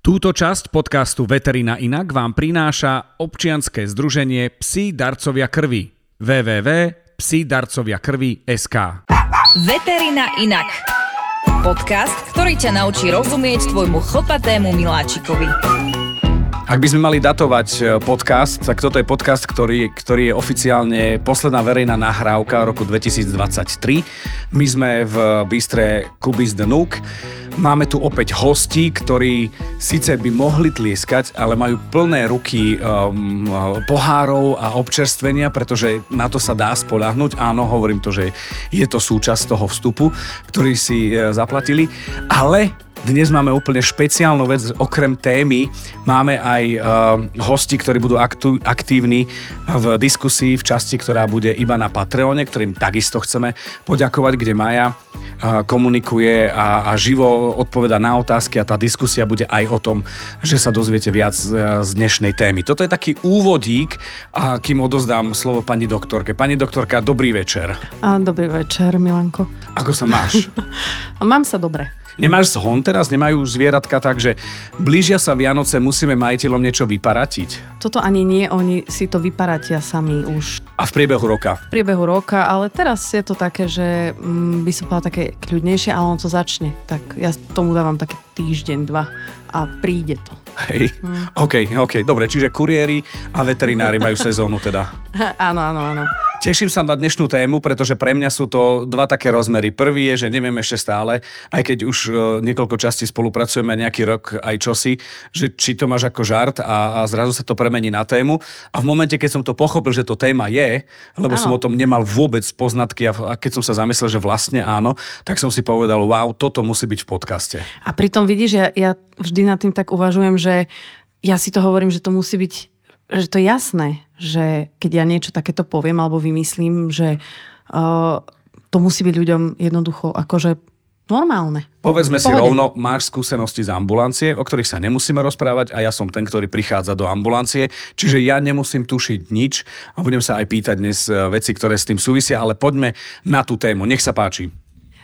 Túto časť podcastu Veterina Inak vám prináša občianske združenie Psi darcovia krvi www.psidarcoviakrvi.sk Veterina Inak. Podcast, ktorý ťa naučí rozumieť tvojmu chlpatému miláčikovi. Ak by sme mali datovať e, podcast, tak toto je podcast, ktorý, ktorý je oficiálne posledná verejná nahrávka roku 2023. My sme v bystre Kubis the Nook Máme tu opäť hostí, ktorí síce by mohli tlieskať, ale majú plné ruky um, pohárov a občerstvenia, pretože na to sa dá spolahnuť. Áno, hovorím to, že je to súčasť toho vstupu, ktorý si e, zaplatili, ale dnes máme úplne špeciálnu vec, okrem témy máme aj uh, hosti, ktorí budú aktu- aktívni v diskusii v časti, ktorá bude iba na Patreone, ktorým takisto chceme poďakovať, kde Maja uh, komunikuje a, a živo odpoveda na otázky a tá diskusia bude aj o tom, že sa dozviete viac z, z dnešnej témy. Toto je taký úvodík, a kým odozdám slovo pani doktorke. Pani doktorka, dobrý večer. A, dobrý večer, Milanko. Ako sa máš? Mám sa dobre. Nemáš zhon teraz? Nemajú zvieratka tak, že blížia sa Vianoce, musíme majiteľom niečo vyparatiť? Toto ani nie, oni si to vyparatia sami už. A v priebehu roka? V priebehu roka, ale teraz je to také, že mm, by som povedala také kľudnejšie, ale on to začne. Tak ja tomu dávam také týždeň, dva a príde to. Hej, hmm. OK, OK, dobre, čiže kuriéri a veterinári majú sezónu teda. áno, áno, áno. Teším sa na dnešnú tému, pretože pre mňa sú to dva také rozmery. Prvý je, že neviem ešte stále, aj keď už e, niekoľko častí spolupracujeme nejaký rok aj čosi, že či to máš ako žart a, a zrazu sa to premení na tému. A v momente, keď som to pochopil, že to téma je, lebo áno. som o tom nemal vôbec poznatky a, a keď som sa zamyslel, že vlastne áno, tak som si povedal, wow, toto musí byť v podcaste. A pritom vidíš, ja, ja vždy nad tým tak uvažujem, že ja si to hovorím, že to musí byť že to je jasné, že keď ja niečo takéto poviem alebo vymyslím, že uh, to musí byť ľuďom jednoducho akože normálne. Povedzme si rovno, máš skúsenosti z ambulancie, o ktorých sa nemusíme rozprávať a ja som ten, ktorý prichádza do ambulancie, čiže ja nemusím tušiť nič a budem sa aj pýtať dnes uh, veci, ktoré s tým súvisia, ale poďme na tú tému. Nech sa páči.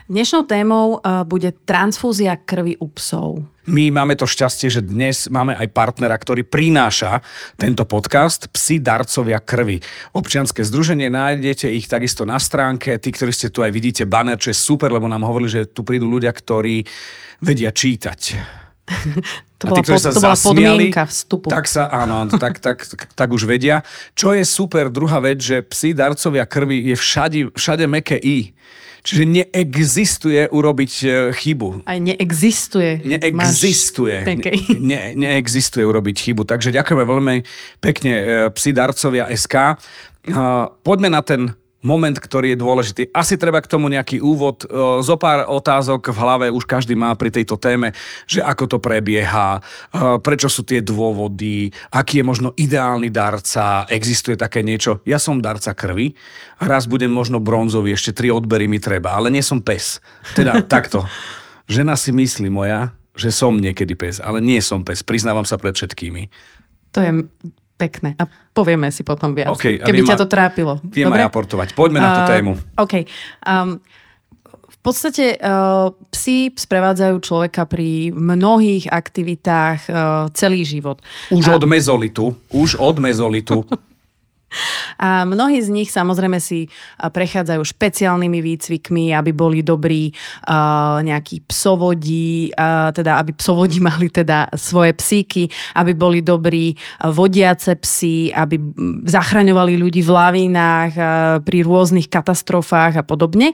Dnešnou témou uh, bude transfúzia krvi u psov. My máme to šťastie, že dnes máme aj partnera, ktorý prináša tento podcast Psi darcovia krvi. Občianske združenie, nájdete ich takisto na stránke. Tí, ktorí ste tu aj vidíte banner, čo je super, lebo nám hovorili, že tu prídu ľudia, ktorí vedia čítať. To bola, tí, ktorí sa to bola zasmiali, vstupu. Tak sa, áno, tak, tak, tak, tak už vedia. Čo je super, druhá vec, že psi darcovia krvi je všade, všade meké I. Čiže neexistuje urobiť e, chybu. Aj neexistuje. Neexistuje. Ne, neexistuje urobiť chybu. Takže ďakujeme veľmi pekne e, psi darcovia SK. Poďme na ten moment, ktorý je dôležitý. Asi treba k tomu nejaký úvod. Zo pár otázok v hlave už každý má pri tejto téme, že ako to prebieha, prečo sú tie dôvody, aký je možno ideálny darca, existuje také niečo. Ja som darca krvi, raz budem možno bronzový, ešte tri odbery mi treba, ale nie som pes. Teda takto. Žena si myslí moja, že som niekedy pes, ale nie som pes. Priznávam sa pred všetkými. To je Pekné. A povieme si potom viac, okay, keby ťa to trápilo. Viem aj aportovať. Poďme na tú tému. Uh, OK. Um, v podstate uh, psi sprevádzajú človeka pri mnohých aktivitách uh, celý život. Už A... od mezolitu. Už od mezolitu. A mnohí z nich samozrejme si prechádzajú špeciálnymi výcvikmi, aby boli dobrí uh, nejakí psovodí, uh, teda aby psovodí mali teda svoje psíky, aby boli dobrí vodiace psy, aby zachraňovali ľudí v lavínach, uh, pri rôznych katastrofách a podobne.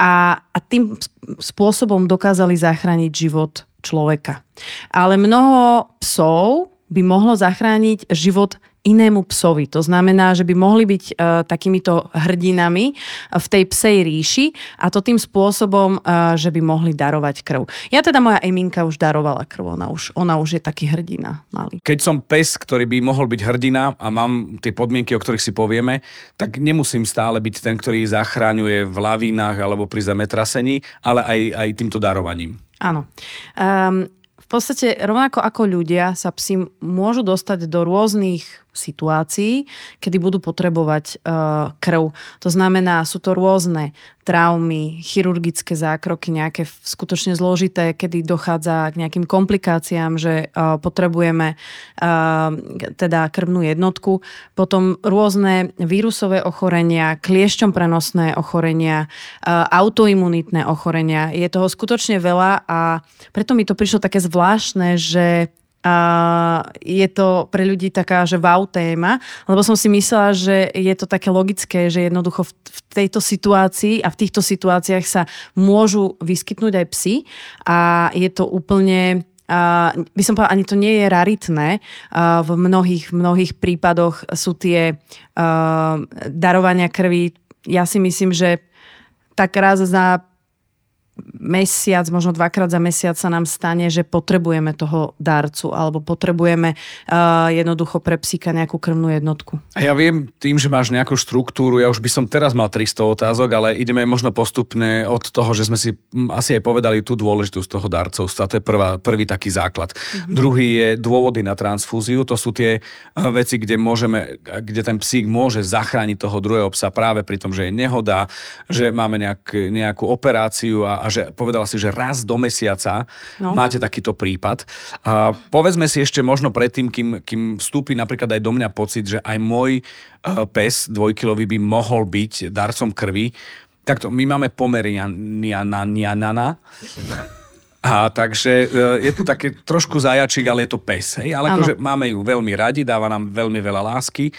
A, a tým spôsobom dokázali zachrániť život človeka. Ale mnoho psov by mohlo zachrániť život inému psovi. To znamená, že by mohli byť uh, takýmito hrdinami v tej psej ríši a to tým spôsobom, uh, že by mohli darovať krv. Ja teda moja Eminka už darovala krv, ona už, ona už je taký hrdina malý. Keď som pes, ktorý by mohol byť hrdina a mám tie podmienky, o ktorých si povieme, tak nemusím stále byť ten, ktorý zachráňuje v lavínach alebo pri zemetrasení, ale aj, aj týmto darovaním. Áno. Um, podstate rovnako ako ľudia sa psi môžu dostať do rôznych situácií, kedy budú potrebovať uh, krv. To znamená, sú to rôzne traumy, chirurgické zákroky, nejaké skutočne zložité, kedy dochádza k nejakým komplikáciám, že uh, potrebujeme uh, teda krvnú jednotku. Potom rôzne vírusové ochorenia, kliešťom prenosné ochorenia, uh, autoimunitné ochorenia. Je toho skutočne veľa a preto mi to prišlo také zvláštne, že a je to pre ľudí taká, že wow téma, lebo som si myslela, že je to také logické, že jednoducho v, tejto situácii a v týchto situáciách sa môžu vyskytnúť aj psy a je to úplne Uh, by som povedala, ani to nie je raritné. Uh, v mnohých, mnohých prípadoch sú tie uh, darovania krvi, ja si myslím, že tak raz za mesiac, možno dvakrát za mesiac sa nám stane, že potrebujeme toho darcu alebo potrebujeme uh, jednoducho pre psíka nejakú krvnú jednotku. A ja viem, tým, že máš nejakú štruktúru, ja už by som teraz mal 300 otázok, ale ideme možno postupne od toho, že sme si asi aj povedali tú dôležitosť toho darcovstva. To je prvá, prvý taký základ. Mm-hmm. Druhý je dôvody na transfúziu. To sú tie veci, kde, môžeme, kde ten psík môže zachrániť toho druhého psa práve pri tom, že je nehoda, že máme nejak, nejakú operáciu a, a že povedala si, že raz do mesiaca no. máte takýto prípad. A povedzme si ešte možno predtým, kým, kým vstúpi napríklad aj do mňa pocit, že aj môj uh, pes dvojkilový by mohol byť darcom krvi. Takto, my máme pomerianianana. A takže e, je tu také trošku zajačik, ale je to pes. Hej? Ale akože máme ju veľmi radi, dáva nám veľmi veľa lásky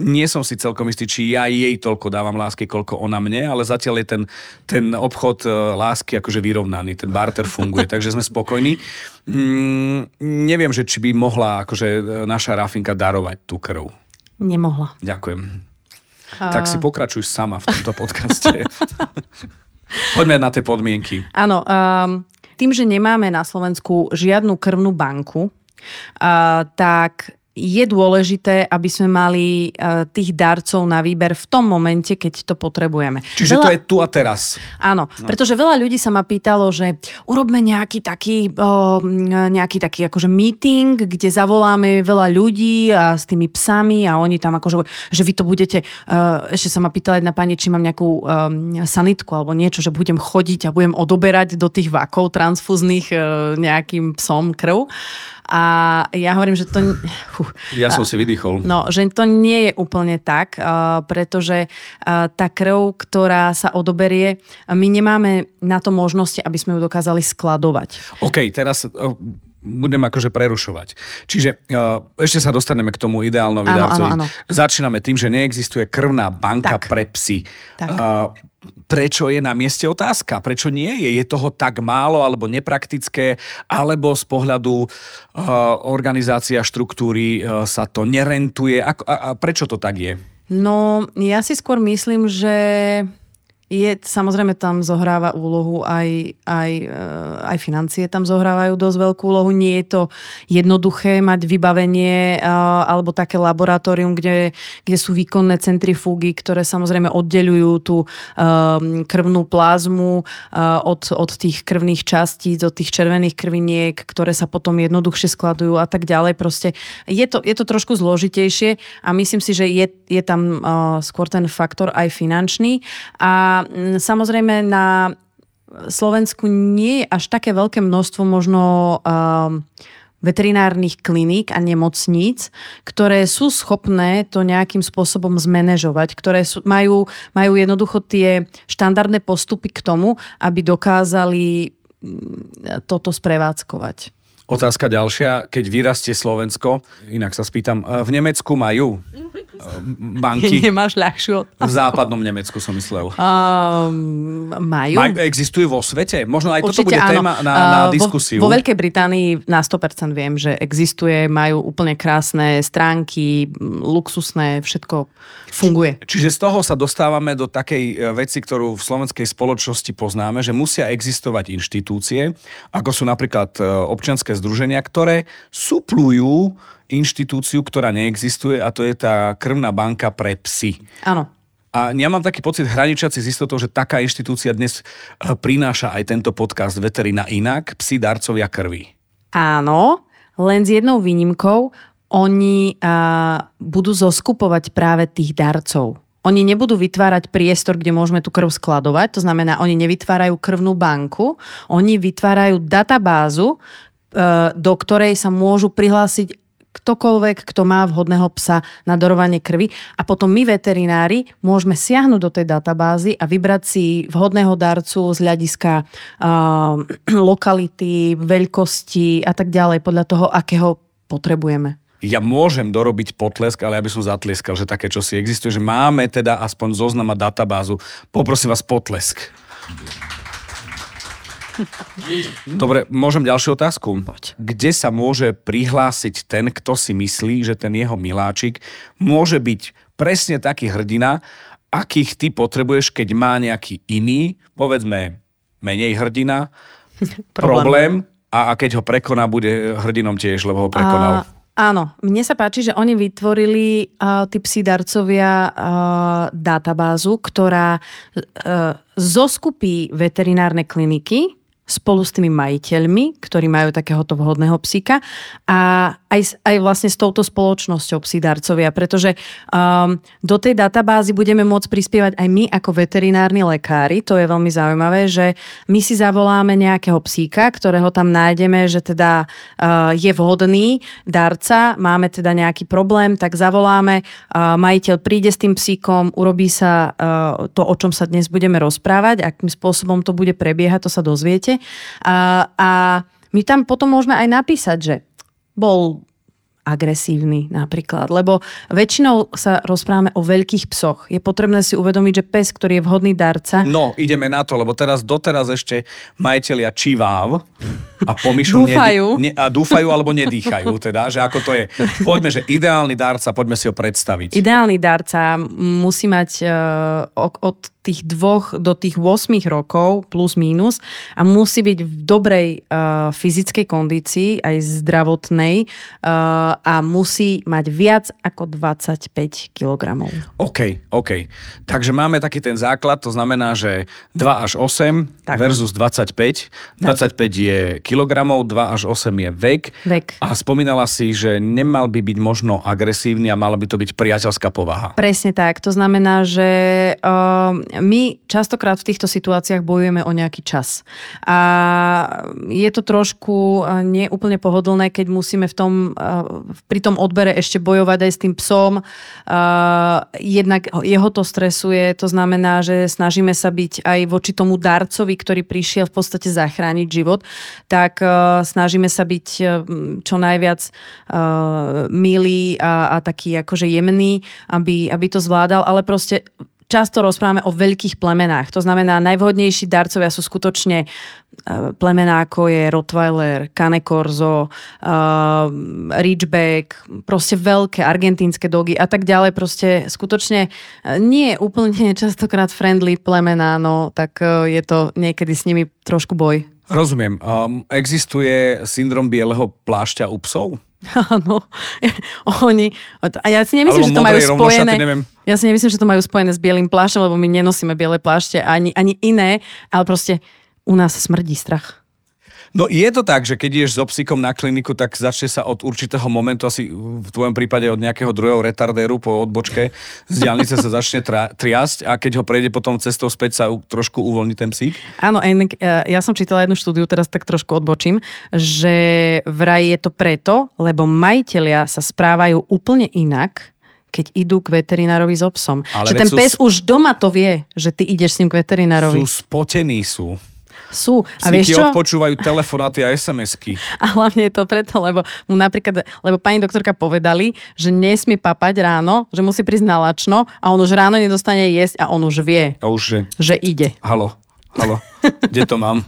nie som si celkom istý, či ja jej toľko dávam lásky, koľko ona mne, ale zatiaľ je ten, ten obchod e, lásky akože vyrovnaný, ten barter funguje, takže sme spokojní. Mm, neviem, že či by mohla akože e, naša Rafinka darovať tú krv. Nemohla. Ďakujem. A... Tak si pokračuj sama v tomto podcaste. Poďme na tie podmienky. Áno, um, tým, že nemáme na Slovensku žiadnu krvnú banku, uh, tak je dôležité, aby sme mali uh, tých darcov na výber v tom momente, keď to potrebujeme. Čiže veľa... to je tu a teraz. Áno, no. pretože veľa ľudí sa ma pýtalo, že urobme nejaký taký, uh, nejaký taký akože meeting, kde zavoláme veľa ľudí a s tými psami a oni tam akože, že vy to budete, uh, ešte sa ma pýtala jedna pani, či mám nejakú um, sanitku alebo niečo, že budem chodiť a budem odoberať do tých vakov transfúznych nejakým psom krv. A ja hovorím, že to... Ja som si vydýchol. No, že to nie je úplne tak, uh, pretože uh, tá krv, ktorá sa odoberie, my nemáme na to možnosti, aby sme ju dokázali skladovať. OK, teraz uh, budem akože prerušovať. Čiže ešte sa dostaneme k tomu ideálnovi áno, Áno, áno. Začíname tým, že neexistuje krvná banka tak. pre psy. Tak. Prečo je na mieste otázka? Prečo nie je? Je toho tak málo alebo nepraktické? Alebo z pohľadu uh, organizácia štruktúry uh, sa to nerentuje? A, a, a prečo to tak je? No, ja si skôr myslím, že je, samozrejme tam zohráva úlohu aj, aj, eh, aj financie tam zohrávajú dosť veľkú úlohu. Nie je to jednoduché mať vybavenie eh, alebo také laboratórium, kde, kde sú výkonné centrifúgy, ktoré samozrejme oddelujú tú eh, krvnú plazmu od, od tých krvných častíc, od tých červených krviniek, ktoré sa potom jednoduchšie skladujú a tak ďalej. Proste je to, je to trošku zložitejšie a myslím si, že je, je tam skôr ten faktor aj finančný. A samozrejme na Slovensku nie je až také veľké množstvo možno um, veterinárnych kliník a nemocníc, ktoré sú schopné to nejakým spôsobom zmanéžovať, ktoré sú, majú, majú jednoducho tie štandardné postupy k tomu, aby dokázali mm, toto sprevádzkovať. Otázka ďalšia, keď vyrastie Slovensko, inak sa spýtam, v Nemecku majú banky. Nemáš ľahšiu V západnom Nemecku som myslel. Um, majú. Maj, existujú vo svete? Možno aj Určite toto bude áno. téma na, na uh, diskusiu. Vo, vo Veľkej Británii na 100% viem, že existuje, majú úplne krásne stránky, luxusné, všetko funguje. Čiže z toho sa dostávame do takej e, veci, ktorú v slovenskej spoločnosti poznáme, že musia existovať inštitúcie, ako sú napríklad e, občianské združenia, ktoré suplujú inštitúciu, ktorá neexistuje a to je tá krvná banka pre psy. Áno. A ja mám taký pocit hraničací s istotou, že taká inštitúcia dnes eh, prináša aj tento podcast Veterina inak, psi darcovia krvi. Áno, len s jednou výnimkou, oni uh, budú zoskupovať práve tých darcov. Oni nebudú vytvárať priestor, kde môžeme tú krv skladovať, to znamená, oni nevytvárajú krvnú banku, oni vytvárajú databázu, do ktorej sa môžu prihlásiť ktokoľvek, kto má vhodného psa na darovanie krvi a potom my veterinári môžeme siahnuť do tej databázy a vybrať si vhodného darcu z hľadiska uh, lokality, veľkosti a tak ďalej podľa toho, akého potrebujeme ja môžem dorobiť potlesk, ale ja by som zatlieskal, že také čo si existuje, že máme teda aspoň zoznam a databázu. Poprosím vás potlesk. Dobre, môžem ďalšiu otázku? Poď. Kde sa môže prihlásiť ten, kto si myslí, že ten jeho miláčik môže byť presne taký hrdina, akých ty potrebuješ, keď má nejaký iný, povedzme menej hrdina, problém, a keď ho prekoná, bude hrdinom tiež, lebo ho prekonal. A... Áno, mne sa páči, že oni vytvorili uh, tí psi darcovia uh, databázu, ktorá uh, zoskupí veterinárne kliniky, spolu s tými majiteľmi, ktorí majú takéhoto vhodného psíka a aj, aj vlastne s touto spoločnosťou psidarcovia, pretože um, do tej databázy budeme môcť prispievať aj my ako veterinárni lekári. To je veľmi zaujímavé, že my si zavoláme nejakého psíka, ktorého tam nájdeme, že teda uh, je vhodný darca, máme teda nejaký problém, tak zavoláme, uh, majiteľ príde s tým psíkom, urobí sa uh, to, o čom sa dnes budeme rozprávať, akým spôsobom to bude prebiehať, to sa dozviete. A, a my tam potom môžeme aj napísať, že bol agresívny napríklad. Lebo väčšinou sa rozprávame o veľkých psoch. Je potrebné si uvedomiť, že pes, ktorý je vhodný darca... No, ideme na to, lebo teraz doteraz ešte majiteľia čiváv a pomyšľú... dúfajú. Ne, a dúfajú alebo nedýchajú, teda, že ako to je. Poďme, že ideálny darca, poďme si ho predstaviť. Ideálny darca musí mať uh, od tých dvoch do tých 8 rokov plus minus a musí byť v dobrej uh, fyzickej kondícii aj zdravotnej uh, a musí mať viac ako 25 kg. OK, OK. Takže máme taký ten základ, to znamená, že 2 až 8 tak. versus 25. 25 je kilogramov, 2 až 8 je vek. Vek. A spomínala si, že nemal by byť možno agresívny a mala by to byť priateľská povaha. Presne tak. To znamená, že uh, my častokrát v týchto situáciách bojujeme o nejaký čas. A je to trošku neúplne pohodlné, keď musíme v tom, pri tom odbere ešte bojovať aj s tým psom. Jednak jeho to stresuje, to znamená, že snažíme sa byť aj voči tomu darcovi, ktorý prišiel v podstate zachrániť život, tak snažíme sa byť čo najviac milý a, a taký akože jemný, aby, aby to zvládal, ale proste často rozprávame o veľkých plemenách. To znamená, najvhodnejší darcovia sú skutočne plemená ako je Rottweiler, Cane Corso, uh, Ridgeback, proste veľké argentínske dogy a tak ďalej. Proste skutočne nie úplne častokrát friendly plemená, no tak je to niekedy s nimi trošku boj. Rozumiem. Um, existuje syndrom bieleho plášťa u psov? Áno, oni, a ja si nemyslím, Alebo že to majú spojené, ja si nemyslím, že to majú spojené s bielým plášťom, lebo my nenosíme biele plášte ani, ani iné, ale proste u nás smrdí strach. No je to tak, že keď ideš so psíkom na kliniku, tak začne sa od určitého momentu, asi v tvojom prípade od nejakého druhého retardéru po odbočke, z diálnice sa začne tra- triasť a keď ho prejde potom cestou späť sa trošku uvoľní ten psík? Áno, e, ja som čítala jednu štúdiu, teraz tak trošku odbočím, že vraj je to preto, lebo majiteľia sa správajú úplne inak, keď idú k veterinárovi s so obsom. Ale že ten pes sú... už doma to vie, že ty ideš s ním k veterinárovi. Sú spotení sú. Sú. A vieš čo? odpočúvajú telefonáty a SMS-ky. A hlavne je to preto, lebo mu napríklad, lebo pani doktorka povedali, že nesmie papať ráno, že musí prísť na lačno a on už ráno nedostane jesť a on už vie, a už, že... že ide. Halo, halo, kde to mám?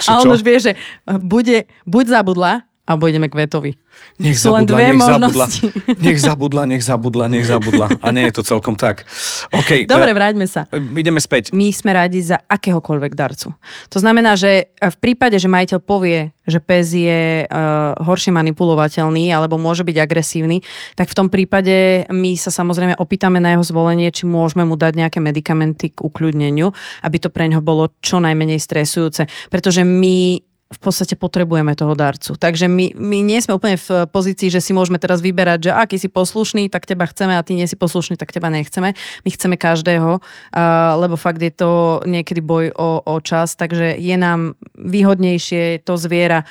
Čo, a on čo? už vie, že bude, buď zabudla, alebo ideme k vetovi. Nech Sú zabudla, len dve nech možnosti. zabudla, nech zabudla, nech zabudla, nech zabudla. A nie je to celkom tak. Okay, Dobre, vráťme sa. Ideme späť. My sme radi za akéhokoľvek darcu. To znamená, že v prípade, že majiteľ povie, že pes je uh, horšie manipulovateľný alebo môže byť agresívny, tak v tom prípade my sa samozrejme opýtame na jeho zvolenie, či môžeme mu dať nejaké medikamenty k ukľudneniu, aby to pre neho bolo čo najmenej stresujúce. Pretože my v podstate potrebujeme toho darcu. Takže my, my nie sme úplne v pozícii, že si môžeme teraz vyberať, že aký si poslušný, tak teba chceme a ty nie si poslušný, tak teba nechceme. My chceme každého, lebo fakt je to niekedy boj o, o čas, takže je nám výhodnejšie to zviera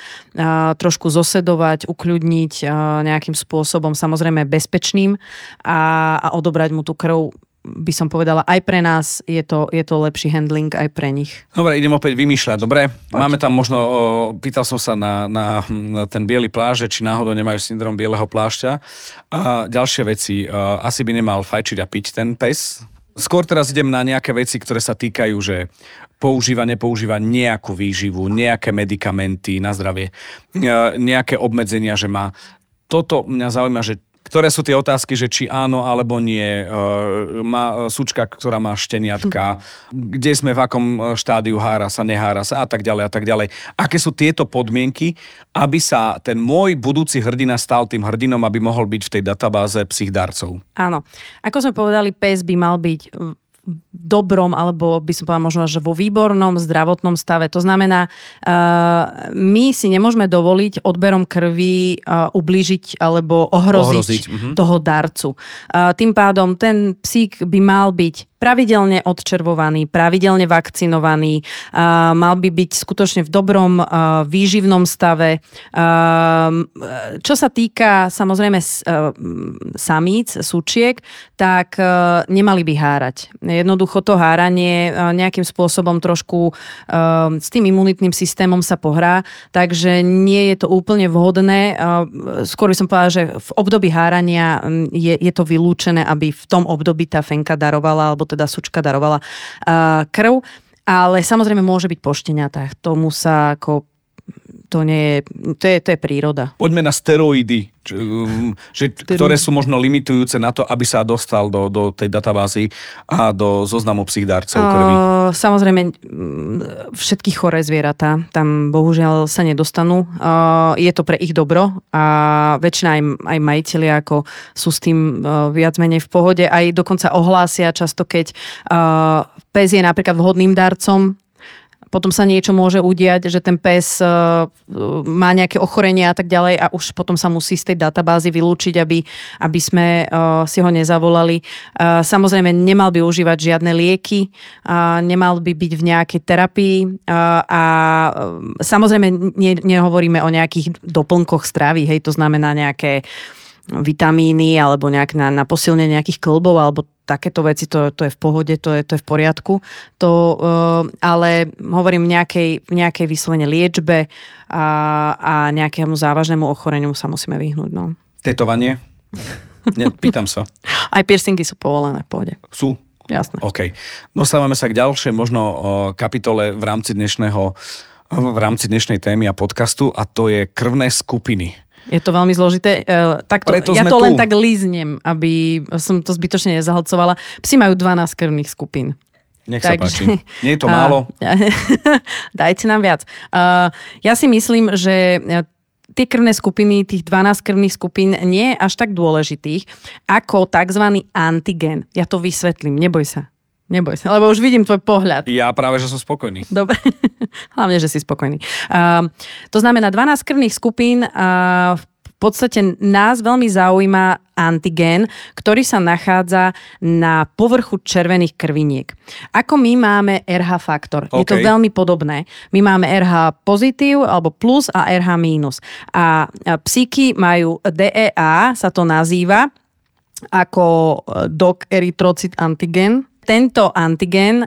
trošku zosedovať, ukľudniť nejakým spôsobom, samozrejme bezpečným a, a odobrať mu tú krv by som povedala, aj pre nás je to, je to lepší handling aj pre nich. Dobre, idem opäť vymýšľať, dobre? Poď. Máme tam možno, o, pýtal som sa na, na, na ten biely pláž, či náhodou nemajú syndrom bieleho plášťa. A ďalšie veci, a, asi by nemal fajčiť a piť ten pes. Skôr teraz idem na nejaké veci, ktoré sa týkajú, že používa, nepoužíva nejakú výživu, nejaké medikamenty na zdravie, nejaké obmedzenia, že má. Toto mňa zaujíma, že ktoré sú tie otázky, že či áno alebo nie, uh, má sučka, ktorá má šteniatka, kde sme v akom e, štádiu hára sa, nehára sa a tak ďalej a tak ďalej. Aké sú tieto podmienky, aby sa ten môj budúci hrdina stal tým hrdinom, aby mohol byť v tej databáze psich darcov? Áno. Ako sme povedali, pes by mal byť dobrom, alebo by som povedala možno, že vo výbornom zdravotnom stave. To znamená, uh, my si nemôžeme dovoliť odberom krvi uh, ublížiť alebo ohroziť, ohroziť. Uh-huh. toho darcu. Uh, tým pádom ten psík by mal byť pravidelne odčervovaný, pravidelne vakcinovaný, mal by byť skutočne v dobrom výživnom stave. Čo sa týka samozrejme samíc, súčiek, tak nemali by hárať. Jednoducho to háranie nejakým spôsobom trošku s tým imunitným systémom sa pohrá, takže nie je to úplne vhodné. Skôr by som povedala, že v období hárania je, je to vylúčené, aby v tom období tá fenka darovala alebo teda sučka darovala uh, krv. Ale samozrejme môže byť po šteniatách. Tomu sa ako to nie je, to je, to je príroda. Poďme na steroidy, č, um, že, ktoré sú možno limitujúce na to, aby sa dostal do, do tej databázy a do zoznamu psích darcov krvi. Uh, samozrejme, všetky choré zvieratá tam bohužiaľ sa nedostanú. Uh, je to pre ich dobro a väčšina aj, aj majiteľi ako sú s tým uh, viac menej v pohode. Aj dokonca ohlásia často, keď pes je napríklad vhodným darcom, potom sa niečo môže udiať, že ten pes uh, má nejaké ochorenia a tak ďalej a už potom sa musí z tej databázy vylúčiť, aby, aby sme uh, si ho nezavolali. Uh, samozrejme, nemal by užívať žiadne lieky, nemal by byť v nejakej terapii a samozrejme ne, nehovoríme o nejakých doplnkoch stravy, hej, to znamená nejaké vitamíny alebo nejak na, na posilnenie nejakých klbov alebo takéto veci, to, to je v pohode, to je, to je v poriadku. To, uh, ale hovorím nejakej, nejakej vyslovene liečbe a, a nejakému závažnému ochoreniu sa musíme vyhnúť. No. Tetovanie? Nie, pýtam sa. Aj piercingy sú povolené v pohode. Sú? Jasné. OK. Dostávame sa k ďalšej možno kapitole v rámci dnešného v rámci dnešnej témy a podcastu a to je krvné skupiny. Je to veľmi zložité. Uh, takto, Preto ja to tu. len tak líznem, aby som to zbytočne nezahlcovala. Psi majú 12 krvných skupín. Nech sa Takže, páči. Nie je to málo? Dajte nám viac. Uh, ja si myslím, že tie krvné skupiny, tých 12 krvných skupín nie je až tak dôležitých ako tzv. antigen. Ja to vysvetlím, neboj sa. Neboj sa, lebo už vidím tvoj pohľad. Ja práve, že som spokojný. Dobre, hlavne, že si spokojný. Uh, to znamená 12 krvných skupín uh, v podstate nás veľmi zaujíma antigén, ktorý sa nachádza na povrchu červených krviniek. Ako my máme RH faktor. Okay. Je to veľmi podobné. My máme RH pozitív alebo plus a RH mínus. A psíky majú DEA, sa to nazýva, ako e, dok erytrocit antigen, tento antigen,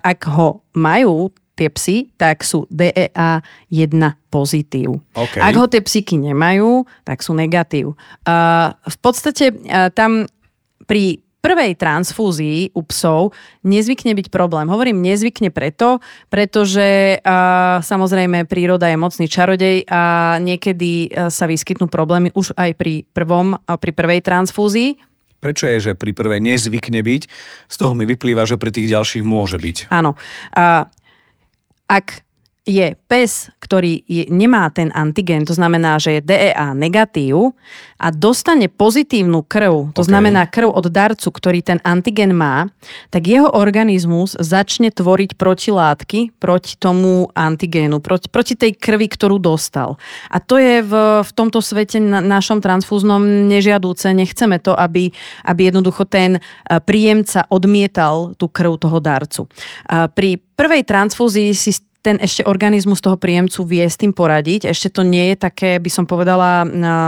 ak ho majú tie psy, tak sú DEA 1 pozitív. Okay. Ak ho tie psyky nemajú, tak sú negatív. v podstate tam pri prvej transfúzii u psov nezvykne byť problém. Hovorím nezvykne preto, pretože uh, samozrejme príroda je mocný čarodej a niekedy uh, sa vyskytnú problémy už aj pri prvom, uh, pri prvej transfúzii Prečo je, že pri prvej nezvykne byť? Z toho mi vyplýva, že pri tých ďalších môže byť. Áno. A ak je pes, ktorý je, nemá ten antigen, to znamená, že je DEA negatív a dostane pozitívnu krv, to okay. znamená krv od darcu, ktorý ten antigen má, tak jeho organizmus začne tvoriť protilátky proti tomu antigénu, proti, proti tej krvi, ktorú dostal. A to je v, v tomto svete na, našom transfúznom nežiadúce. Nechceme to, aby, aby jednoducho ten eh, príjemca odmietal tú krv toho darcu. Pri prvej transfúzii si ten ešte organizmus toho príjemcu vie s tým poradiť. Ešte to nie je také, by som povedala,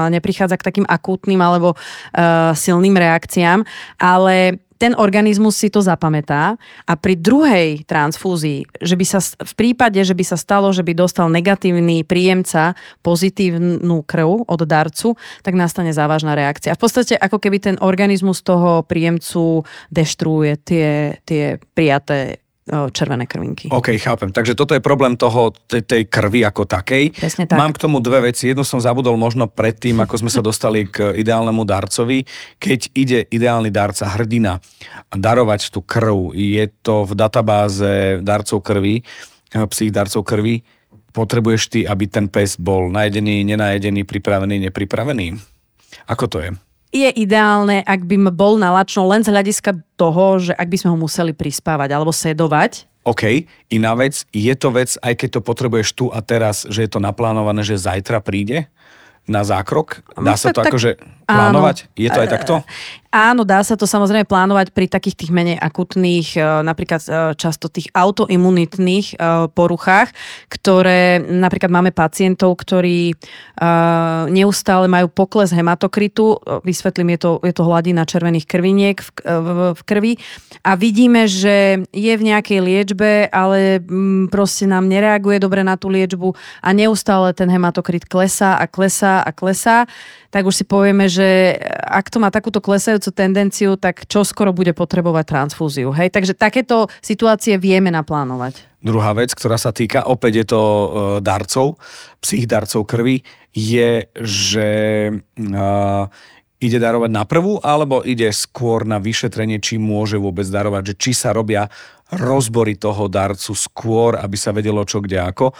neprichádza k takým akútnym alebo uh, silným reakciám, ale ten organizmus si to zapamätá a pri druhej transfúzii, že by sa v prípade, že by sa stalo, že by dostal negatívny príjemca pozitívnu krv od darcu, tak nastane závažná reakcia. V podstate ako keby ten organizmus toho príjemcu deštruuje tie, tie prijaté červené krvinky. OK, chápem. Takže toto je problém toho, tej, tej krvi ako takej. Presne tak. Mám k tomu dve veci. Jednu som zabudol možno predtým, ako sme sa dostali k ideálnemu darcovi. Keď ide ideálny darca, hrdina, darovať tú krv, je to v databáze darcov krvi, psích darcov krvi, potrebuješ ty, aby ten pes bol najedený, nenajedený, pripravený, nepripravený? Ako to je? Je ideálne, ak by bol nalačno len z hľadiska toho, že ak by sme ho museli prispávať alebo sedovať. OK, iná vec, je to vec, aj keď to potrebuješ tu a teraz, že je to naplánované, že zajtra príde na zákrok? Dá sa to tak, akože plánovať? Áno. Je to aj takto? Áno, dá sa to samozrejme plánovať pri takých tých menej akutných, e, napríklad e, často tých autoimunitných e, poruchách, ktoré napríklad máme pacientov, ktorí neustále majú pokles hematokritu, vysvetlím, je to, je to hladina červených krviniek v, v, v krvi a vidíme, že je v nejakej liečbe, ale mm, proste nám nereaguje dobre na tú liečbu a neustále ten hematokrit klesá a klesá a klesá tak už si povieme, že ak to má takúto klesajúcu tendenciu, tak čo skoro bude potrebovať transfúziu. Hej? Takže takéto situácie vieme naplánovať. Druhá vec, ktorá sa týka, opäť je to e, darcov, psích darcov krvi, je, že uh, ide darovať na prvú, alebo ide skôr na vyšetrenie, či môže vôbec darovať, že či sa robia rozbory toho darcu skôr, aby sa vedelo čo kde ako,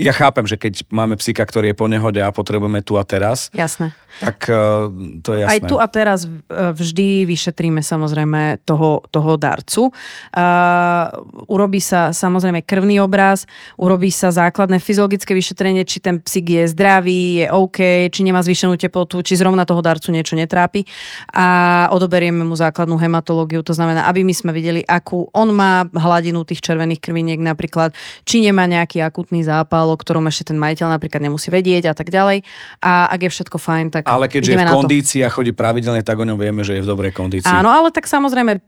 ja chápem, že keď máme psíka, ktorý je po nehode a potrebujeme tu a teraz, Jasné. tak uh, to je jasné. Aj tu a teraz e, vždy vyšetríme samozrejme toho, toho darcu. Uh, urobí sa samozrejme krvný obraz, urobí sa základné fyziologické vyšetrenie, či ten psík je zdravý, je OK, či nemá zvýšenú teplotu, či zrovna toho darcu niečo netrápi a odoberieme mu základnú hematológiu, to znamená, aby my sme videli, akú on má hladinu tých červených krviniek napríklad, či nemá nejaký akutný zápal, o ktorom ešte ten majiteľ napríklad nemusí vedieť a tak ďalej. A ak je všetko fajn, tak Ale keďže je v kondícii a chodí pravidelne, tak o ňom vieme, že je v dobrej kondícii. Áno, ale tak samozrejme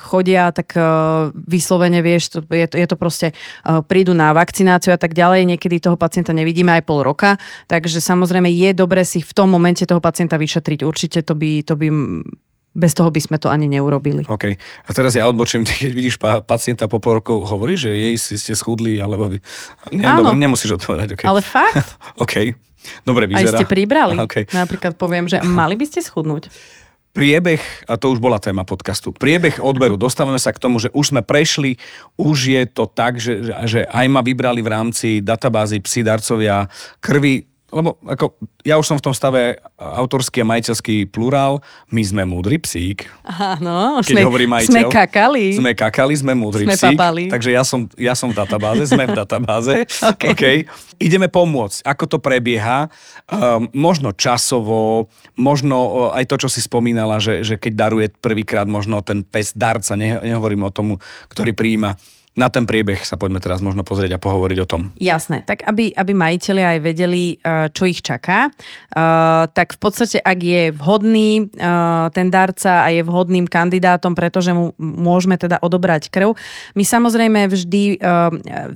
chodia, tak uh, vyslovene vieš, to, je, to, je to proste, uh, prídu na vakcináciu a tak ďalej, niekedy toho pacienta nevidíme aj pol roka, takže samozrejme je dobre si v tom momente toho pacienta vyšetriť. Určite to by, to by bez toho by sme to ani neurobili. OK. A teraz ja odbočím, keď vidíš pacienta po pol roku, hovorí, že jej si ste schudli, alebo... Nie, Áno. Dobre, nemusíš odpovedať. Okay. Ale fakt? OK. Dobre, vyzerá. Aj ste pribrali. Okay. Napríklad poviem, že mali by ste schudnúť. Priebeh, a to už bola téma podcastu, priebeh odberu, dostávame sa k tomu, že už sme prešli, už je to tak, že, že aj ma vybrali v rámci databázy psi darcovia krvi, lebo ako, ja už som v tom stave autorský a majiteľský plurál, my sme múdry psík. Áno, keď sme, hovorí majiteľ. Sme kakali. Sme kakali, sme múdry sme psík. Papali. Takže ja som, ja som v databáze, sme v databáze. okay. okay. Ideme pomôcť, ako to prebieha. Um, možno časovo, možno aj to, čo si spomínala, že, že keď daruje prvýkrát možno ten pes darca, ne, nehovorím o tomu, ktorý prijíma na ten priebeh sa poďme teraz možno pozrieť a pohovoriť o tom. Jasné, tak aby, aby majiteľi aj vedeli, eh, čo ich čaká, eh, tak v podstate, ak je vhodný eh, ten darca a je vhodným kandidátom, pretože mu môžeme teda odobrať krv, my samozrejme vždy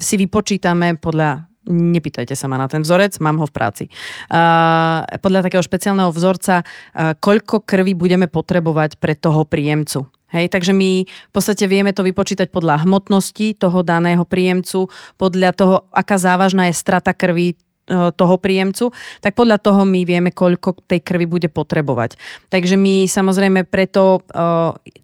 si vypočítame podľa nepýtajte sa ma na ten vzorec, mám ho v práci. Uh, podľa takého špeciálneho vzorca, uh, koľko krvi budeme potrebovať pre toho príjemcu. Hej, takže my v podstate vieme to vypočítať podľa hmotnosti toho daného príjemcu, podľa toho, aká závažná je strata krvi e, toho príjemcu, tak podľa toho my vieme, koľko tej krvi bude potrebovať. Takže my samozrejme preto, e,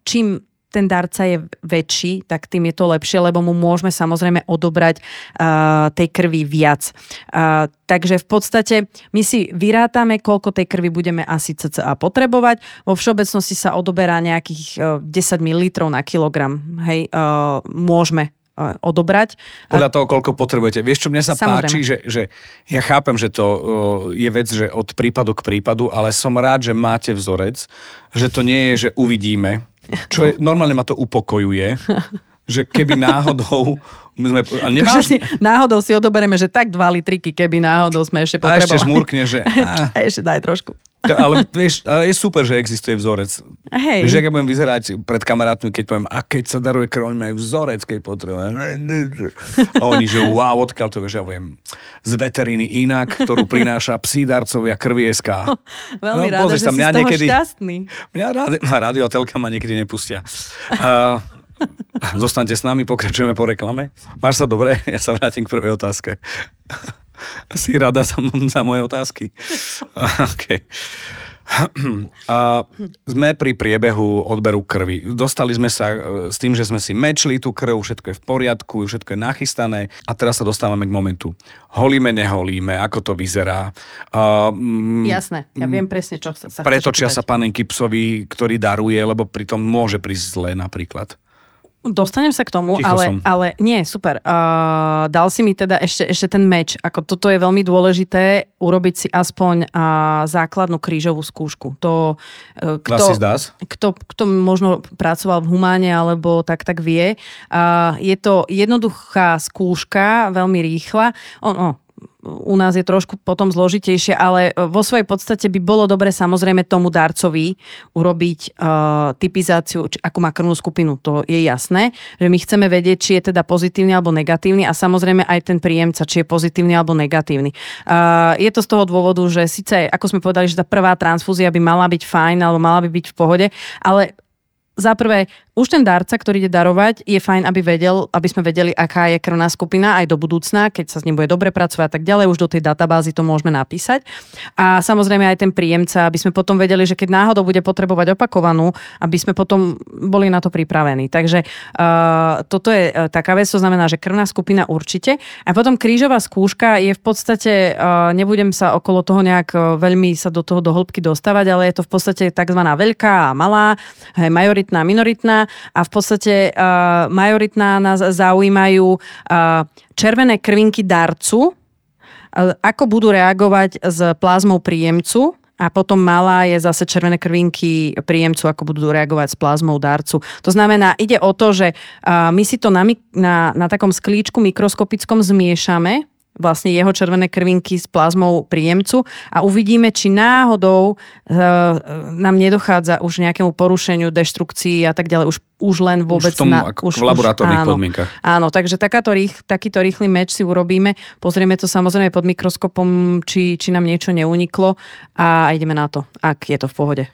čím ten darca je väčší, tak tým je to lepšie, lebo mu môžeme samozrejme odobrať uh, tej krvi viac. Uh, takže v podstate my si vyrátame, koľko tej krvi budeme asi cca potrebovať. Vo všeobecnosti sa odoberá nejakých uh, 10 ml na kilogram. Hej, uh, môžeme odobrať. Podľa toho, koľko potrebujete. Vieš, čo mne sa Samozrejme. páči, že, že ja chápem, že to je vec, že od prípadu k prípadu, ale som rád, že máte vzorec, že to nie je, že uvidíme, čo je, normálne ma to upokojuje, že keby náhodou my sme, ale nemáš... si, náhodou si odoberieme, že tak dva litriky, keby náhodou sme ešte potrebovali. A ešte žmúrkne, že... A... ešte daj trošku. Ale vieš, ale je super, že existuje vzorec. Hej. Vieš, ak ja budem vyzerať pred kamarátmi, keď poviem, a keď sa daruje krv, majú vzorec, keď potrebujem. A oni, že wow, odkiaľ to vieš, ja viem, z veteriny inak, ktorú prináša psí darcovia krvi SK. Veľmi no, ráda, že sa, mňa si z toho niekedy, šťastný. Mňa rádi, radiotelka ma niekedy nepustia. Uh, Zostaňte s nami, pokračujeme po reklame. Máš sa dobre? Ja sa vrátim k prvej otázke. Si rada za, za moje otázky? okay. A sme pri priebehu odberu krvi. Dostali sme sa e, s tým, že sme si mečli tú krv, všetko je v poriadku, všetko je nachystané a teraz sa dostávame k momentu. Holíme, neholíme, ako to vyzerá. Uh, Jasné, ja viem presne, čo sa Pretočia sa panenky psovi, ktorý daruje, lebo pritom môže prísť zle napríklad. Dostanem sa k tomu, ale, ale nie, super. Uh, dal si mi teda ešte, ešte ten meč. Ako toto je veľmi dôležité, urobiť si aspoň uh, základnú krížovú skúšku. To, uh, kto, kto, kto možno pracoval v humáne alebo tak, tak vie. Uh, je to jednoduchá skúška, veľmi rýchla. On, oh, u nás je trošku potom zložitejšie, ale vo svojej podstate by bolo dobre samozrejme tomu darcovi urobiť uh, typizáciu, či, ako má krvnú skupinu. To je jasné, že my chceme vedieť, či je teda pozitívny alebo negatívny a samozrejme aj ten príjemca, či je pozitívny alebo negatívny. Uh, je to z toho dôvodu, že síce, ako sme povedali, že tá prvá transfúzia by mala byť fajn alebo mala by byť v pohode, ale za prvé, už ten darca, ktorý ide darovať, je fajn, aby vedel, aby sme vedeli, aká je krvná skupina aj do budúcna, keď sa s ním bude dobre pracovať a tak ďalej, už do tej databázy to môžeme napísať. A samozrejme aj ten príjemca, aby sme potom vedeli, že keď náhodou bude potrebovať opakovanú, aby sme potom boli na to pripravení. Takže uh, toto je uh, taká vec, to znamená, že krvná skupina určite. A potom krížová skúška je v podstate, uh, nebudem sa okolo toho nejak veľmi sa do toho do hĺbky dostávať, ale je to v podstate tzv. veľká a malá, hej, majoritná, minoritná a v podstate uh, majoritná nás zaujímajú uh, červené krvinky darcu, uh, ako budú reagovať s plazmou príjemcu a potom malá je zase červené krvinky príjemcu, ako budú reagovať s plazmou darcu. To znamená, ide o to, že my si to na, na, na takom sklíčku mikroskopickom zmiešame, vlastne jeho červené krvinky s plazmou príjemcu a uvidíme, či náhodou e, nám nedochádza už nejakému porušeniu, deštrukcii a tak ďalej. Už, už len vôbec... Už v, tom, na, už, v laboratórnych áno, podmienkach. Áno, takže takáto rých, takýto rýchly meč si urobíme. Pozrieme to samozrejme pod mikroskopom, či, či nám niečo neuniklo a ideme na to, ak je to v pohode.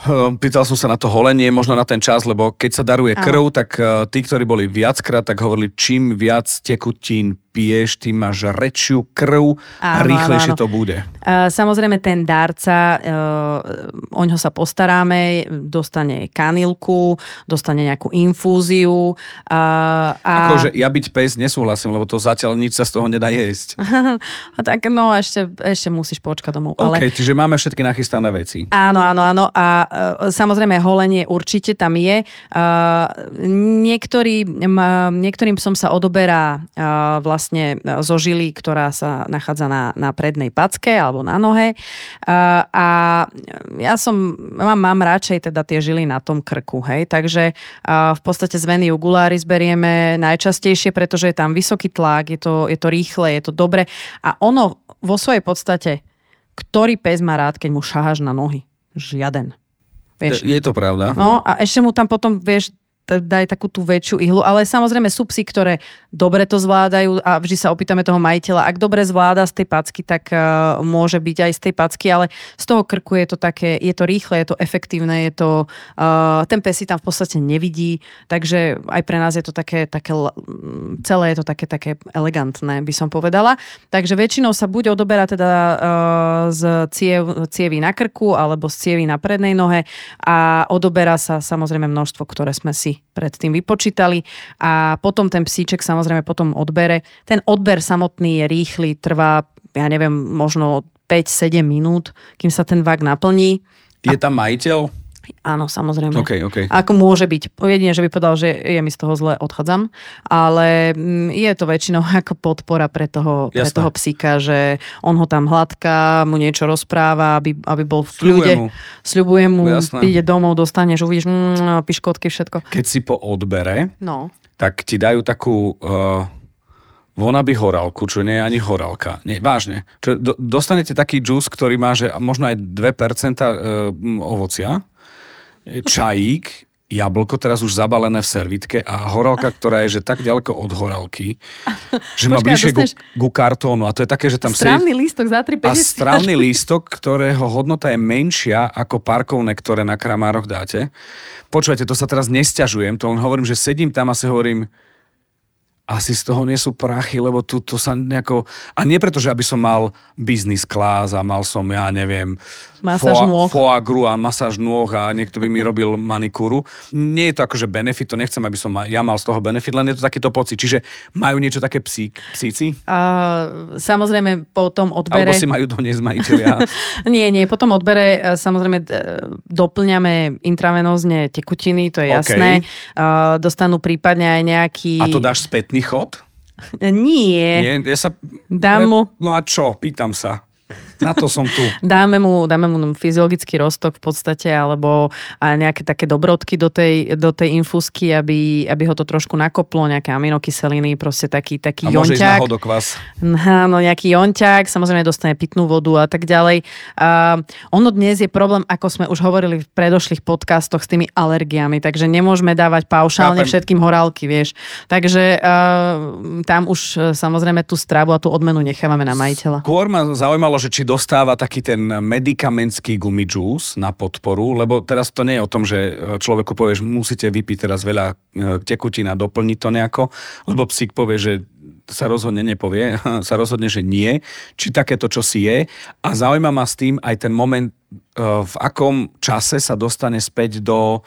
Hm, pýtal som sa na to holenie, možno na ten čas, lebo keď sa daruje krv, tak eh, tí, ktorí boli viackrát, tak hovorili, čím viac tekutín piješ, ty máš rečšiu krv a rýchlejšie áno, to bude. Samozrejme ten dárca, uh, oňho sa postaráme, dostane kanilku, dostane nejakú infúziu. A... Akože ja byť pes nesúhlasím, lebo to zatiaľ nič sa z toho nedá jesť. tak no, ešte, ešte musíš počkať domov. OK, ale... čiže máme všetky nachystané veci. Áno, áno, áno. A uh, samozrejme holenie určite tam je. Uh, niektorý, niektorým som sa odoberá vlastne vlastne e, zo žily, ktorá sa nachádza na, na prednej packe alebo na nohe. A, a ja som, mám, mám radšej teda tie žily na tom krku, hej, takže a v podstate z veny jugularis berieme najčastejšie, pretože je tam vysoký tlak, je to, je to rýchle, je to dobre a ono vo svojej podstate, ktorý pes má rád, keď mu šaháš na nohy? Žiaden. Vieš? Je to pravda. No a ešte mu tam potom, vieš, daj takú tú väčšiu ihlu, ale samozrejme sú psy, ktoré dobre to zvládajú a vždy sa opýtame toho majiteľa, ak dobre zvláda z tej packy, tak uh, môže byť aj z tej packy, ale z toho krku je to také, je to rýchle, je to efektívne, je to, uh, ten pes si tam v podstate nevidí, takže aj pre nás je to také, také celé je to také, také elegantné, by som povedala. Takže väčšinou sa buď odoberá teda uh, z ciev, cievy na krku alebo z cievy na prednej nohe a odoberá sa samozrejme množstvo, ktoré sme si predtým vypočítali a potom ten psíček samozrejme potom odbere. Ten odber samotný je rýchly, trvá, ja neviem, možno 5-7 minút, kým sa ten vak naplní. Je tam majiteľ? Áno, samozrejme. Okay, okay. Ako môže byť. Jedine, že by povedal, že je mi z toho zle, odchádzam. Ale mm, je to väčšinou ako podpora pre toho, pre toho psíka, že on ho tam hladká, mu niečo rozpráva, aby, aby bol v kľude. Sľubuje mu, príde domov, dostaneš, uvidíš mm, piškotky, všetko. Keď si po odbere, no. tak ti dajú takú... Uh by horálku, čo nie je ani horálka. Nie, vážne. Čo, do, dostanete taký džús, ktorý má že možno aj 2% e, ovocia, čajík, jablko teraz už zabalené v servitke a horálka, ktorá je že tak ďaleko od horálky, že má bližšie dostaneš... ku, ku kartónu a to je také, že tam strávny sedí... lístok za 3,50. A strávny lístok, ktorého hodnota je menšia ako parkovné, ktoré na kramároch dáte. Počúvajte, to sa teraz nesťažujem, to len hovorím, že sedím tam a si hovorím, asi z toho nie sú prachy, lebo tu to sa nejako... A nie preto, že aby som mal business class a mal som, ja neviem, masáž foagru a masáž nôh a niekto by mi robil manikúru. Nie je to akože benefit, to nechcem, aby som ja mal z toho benefit, len je to takýto pocit. Čiže majú niečo také psí, psíci? Uh, samozrejme po tom odbere... Alebo si majú doniesť majiteľia. nie, nie, po tom odbere e, samozrejme doplňame intravenózne tekutiny, to je jasné. Okay. Uh, dostanú prípadne aj nejaký... A to dáš spätný chod? Nie. Nie, ja sa... Dám mu... No a čo? Pýtam sa. Na to som tu. Dáme mu, dáme mu fyziologický roztok v podstate, alebo a nejaké také dobrodky do tej, do tej infúzky, aby, aby ho to trošku nakoplo, nejaké aminokyseliny, proste taký, taký a jonťák. A kvás. Áno, nejaký jonťák, samozrejme dostane pitnú vodu a tak ďalej. A ono dnes je problém, ako sme už hovorili v predošlých podcastoch s tými alergiami, takže nemôžeme dávať paušálne Chápem. všetkým horálky, vieš. Takže uh, tam už uh, samozrejme tú stravu a tú odmenu nechávame na majiteľa. Skôr ma zaujímalo, že či dostáva taký ten medikamentský gumidžús na podporu, lebo teraz to nie je o tom, že človeku povieš, musíte vypiť teraz veľa e, tekutín a doplniť to nejako, lebo psík povie, že sa rozhodne nepovie, sa rozhodne, že nie, či takéto čo si je. A zaujíma ma s tým aj ten moment, e, v akom čase sa dostane späť do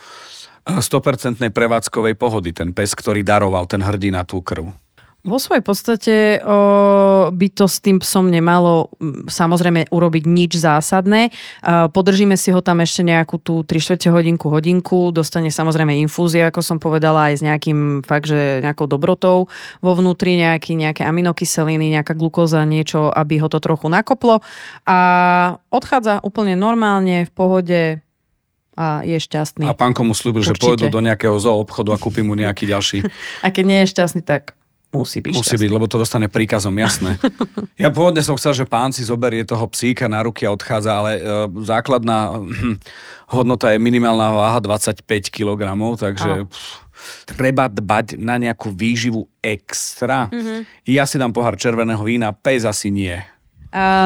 100% e, prevádzkovej pohody, ten pes, ktorý daroval, ten hrdina tú krv. Vo svojej podstate o, by to s tým psom nemalo samozrejme urobiť nič zásadné. O, podržíme si ho tam ešte nejakú tú 3 4 hodinku, hodinku, dostane samozrejme infúzia, ako som povedala, aj s nejakým fakt, že nejakou dobrotou vo vnútri, nejaký, nejaké aminokyseliny, nejaká glukóza, niečo, aby ho to trochu nakoplo a odchádza úplne normálne, v pohode, a je šťastný. A pán komu slúbil, že pôjdu do nejakého zoo obchodu a kúpi mu nejaký ďalší. A keď nie je šťastný, tak Musí byť. Musí byť, lebo to dostane príkazom, jasné. ja pôvodne som chcel, že pán si zoberie toho psíka na ruky a odchádza, ale e, základná hm, hodnota je minimálna váha 25 kg, takže pff, treba dbať na nejakú výživu extra. Mm-hmm. Ja si dám pohár červeného vína, pes asi nie.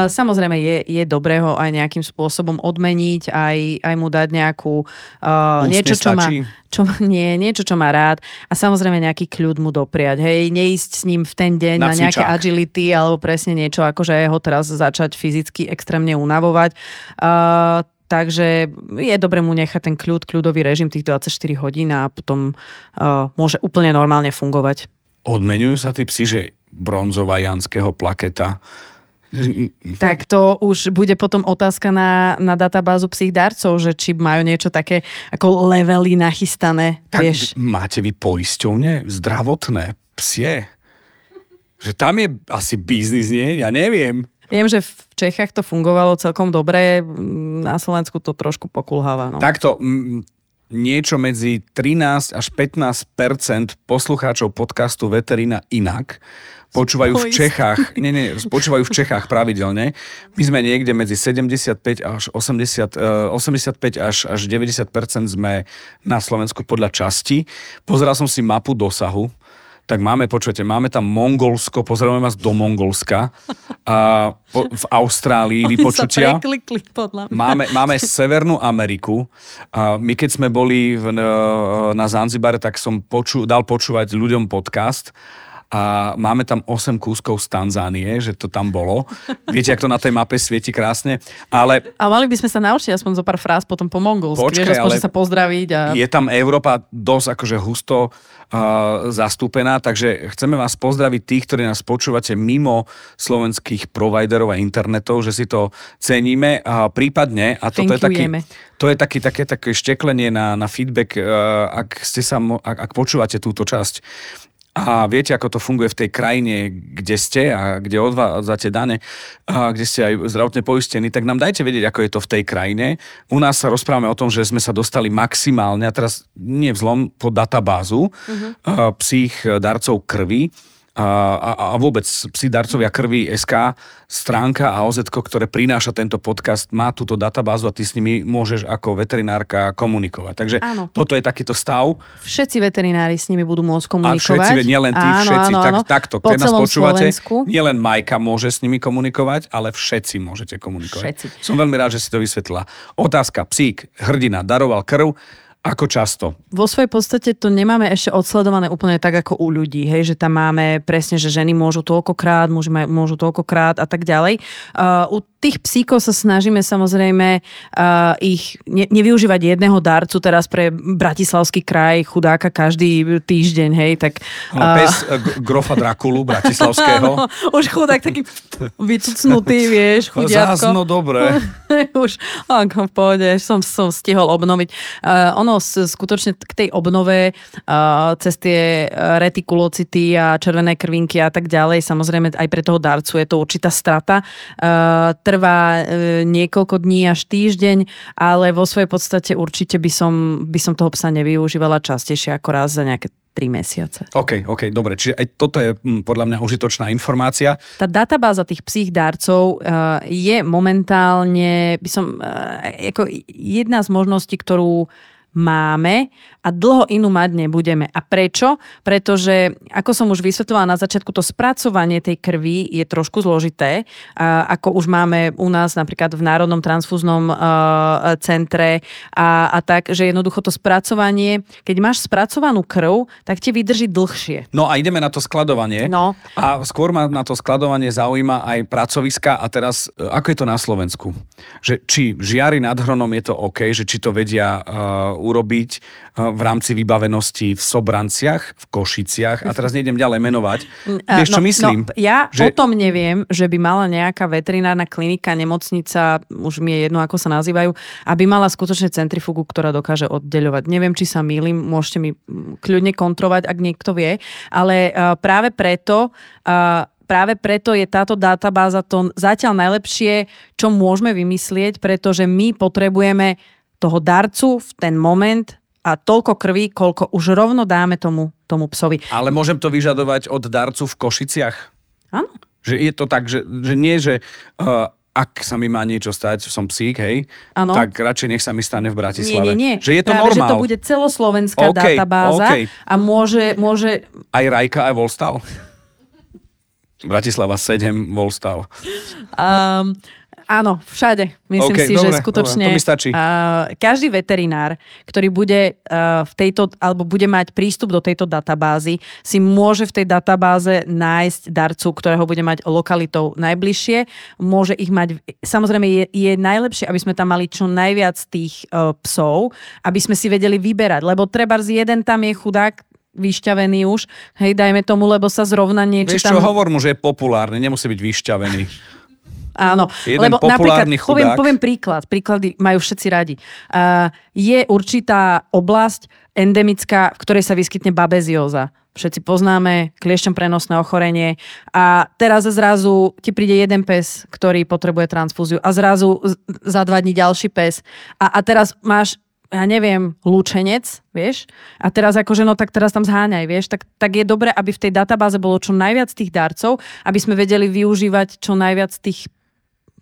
Samozrejme je, je dobré ho aj nejakým spôsobom odmeniť, aj, aj mu dať nejakú uh, niečo, čo má, čo, nie, niečo, čo má rád a samozrejme nejaký kľud mu dopriať. Hej, neísť s ním v ten deň na, na nejaké agility alebo presne niečo, akože ho teraz začať fyzicky extrémne unavovať. Uh, Takže je dobre mu nechať ten kľud, kľudový režim tých 24 hodín a potom uh, môže úplne normálne fungovať. Odmenujú sa tí psi, že bronzová janského plaketa tak to už bude potom otázka na, na databázu psích darcov, že či majú niečo také ako levely nachystané. Tak vieš. máte vy poisťovne zdravotné, psie? Že tam je asi biznis, nie? Ja neviem. Viem, že v Čechách to fungovalo celkom dobre, na Slovensku to trošku pokulháva. No. Takto, niečo medzi 13 až 15% poslucháčov podcastu Veterina inak počúvajú v. Čechách, nie, nie, počúvajú v Čechách pravidelne. My sme niekde medzi 75 až 80, eh, 85 až, až 90 sme na Slovensku podľa časti. Pozeral som si mapu dosahu, tak máme, počujete, máme tam Mongolsko, pozrieme vás do Mongolska, a po, v Austrálii Oni vypočutia. sa podľa mňa. Máme, máme Severnú Ameriku. A my keď sme boli v, na Zanzibare, tak som poču, dal počúvať ľuďom podcast a máme tam 8 kúskov z Tanzánie, že to tam bolo. Viete, ak to na tej mape svieti krásne. Ale A mali by sme sa naučiť aspoň zo pár fráz potom po mongolsky, Počkaj, vieš, aspoň ale sa pozdraviť. A... je tam Európa dosť akože husto uh, zastúpená, takže chceme vás pozdraviť tých, ktorí nás počúvate mimo slovenských providerov a internetov, že si to ceníme a prípadne, a toto je taký, to je taký, také, také šteklenie na, na feedback, uh, ak, ste sa, ak, ak počúvate túto časť a viete, ako to funguje v tej krajine, kde ste a kde odvádzate dane, a kde ste aj zdravotne poistení, tak nám dajte vedieť, ako je to v tej krajine. U nás sa rozprávame o tom, že sme sa dostali maximálne, a teraz nie vzlom, po databázu uh-huh. psích darcov krvi, a, a, a vôbec psi darcovia krvi SK stránka a OZ, ktoré prináša tento podcast, má túto databázu a ty s nimi môžeš ako veterinárka komunikovať. Takže Áno. toto je takýto stav. Všetci veterinári s nimi budú môcť A komunikovať. všetci, nielen tí, áno, všetci, áno, tak, áno. takto, Po keď nás počúvate, Slovensku. nielen Majka môže s nimi komunikovať, ale všetci môžete komunikovať. Všetci. Som veľmi rád, že si to vysvetlila. Otázka, psík, hrdina, daroval krv, ako často? Vo svojej podstate to nemáme ešte odsledované úplne tak ako u ľudí, hej, že tam máme presne, že ženy môžu toľkokrát, muži môžu toľkokrát a tak ďalej. Uh, u tých psíkov sa snažíme samozrejme uh, ich ne- nevyužívať jedného darcu teraz pre Bratislavský kraj, chudáka každý týždeň, hej, tak... No, pes uh, grofa Drakulu Bratislavského. už chudák taký vycucnutý, vieš, chudiatko. Zás, no dobre. už ako v pohode, som, som stihol obnoviť. Uh, ono s, skutočne k tej obnove uh, cez tie uh, retikulocity a červené krvinky a tak ďalej, samozrejme aj pre toho darcu je to určitá strata. Uh, trvá uh, niekoľko dní až týždeň, ale vo svojej podstate určite by som, by som toho psa nevyužívala častejšie ako raz za nejaké 3 mesiace. OK, OK, dobre. Čiže aj toto je hm, podľa mňa užitočná informácia. Tá databáza tých psích darcov uh, je momentálne, by som, uh, ako jedna z možností, ktorú máme a dlho inú mať nebudeme. A prečo? Pretože, ako som už vysvetlila na začiatku, to spracovanie tej krvi je trošku zložité. Ako už máme u nás napríklad v Národnom transfúznom uh, centre a, a tak, že jednoducho to spracovanie, keď máš spracovanú krv, tak ti vydrží dlhšie. No a ideme na to skladovanie. No. A skôr ma na to skladovanie zaujíma aj pracoviska a teraz, e, ako je to na Slovensku? Že či žiari nad hronom je to OK, že či to vedia uh, urobiť uh, v rámci vybavenosti v Sobranciach, v Košiciach a teraz nejdem ďalej menovať. A, Vieš, čo myslím? No, ja Že- o tom neviem, že by mala nejaká veterinárna klinika, nemocnica, už mi je jedno, ako sa nazývajú, aby mala skutočne centrifugu, ktorá dokáže oddeľovať. Neviem, či sa mýlim, môžete mi mm, kľudne kontrovať, ak niekto vie, ale uh, práve preto Práve preto je táto databáza to zatiaľ najlepšie, čo môžeme vymyslieť, pretože my potrebujeme toho darcu v ten moment a toľko krvi, koľko už rovno dáme tomu, tomu psovi. Ale môžem to vyžadovať od darcu v Košiciach? Áno. Že je to tak, že, že nie, že uh, ak sa mi má niečo stať, som psík, hej, Áno. tak radšej nech sa mi stane v Nie, Bratislave. nie, nie. Že je to Práve, normál. že to bude celoslovenská OK, databáza OK. a môže, môže Aj Rajka, aj Volstav? Bratislava 7, Volstav. um, áno, všade. Myslím OK, si, dobre, že skutočne dobre, to mi stačí. Uh, každý veterinár, ktorý bude uh, v tejto, alebo bude mať prístup do tejto databázy, si môže v tej databáze nájsť darcu, ktorého bude mať lokalitou najbližšie. Môže ich mať, samozrejme je, je najlepšie, aby sme tam mali čo najviac tých uh, psov, aby sme si vedeli vyberať, lebo treba jeden tam je chudák, vyšťavený už, hej, dajme tomu, lebo sa zrovna niečo Vieš tam... čo, hovor mu, že je populárny, nemusí byť vyšťavený. Áno, Jeden lebo populárny napríklad, poviem, chudák. poviem príklad, príklady majú všetci radi. Uh, je určitá oblasť endemická, v ktorej sa vyskytne babezióza. Všetci poznáme, kliešťom prenosné ochorenie a teraz zrazu ti príde jeden pes, ktorý potrebuje transfúziu a zrazu za dva dní ďalší pes a, a teraz máš ja neviem, lúčenec, vieš, a teraz akože, no tak teraz tam zháňaj, vieš, tak, tak je dobré, aby v tej databáze bolo čo najviac tých darcov, aby sme vedeli využívať čo najviac tých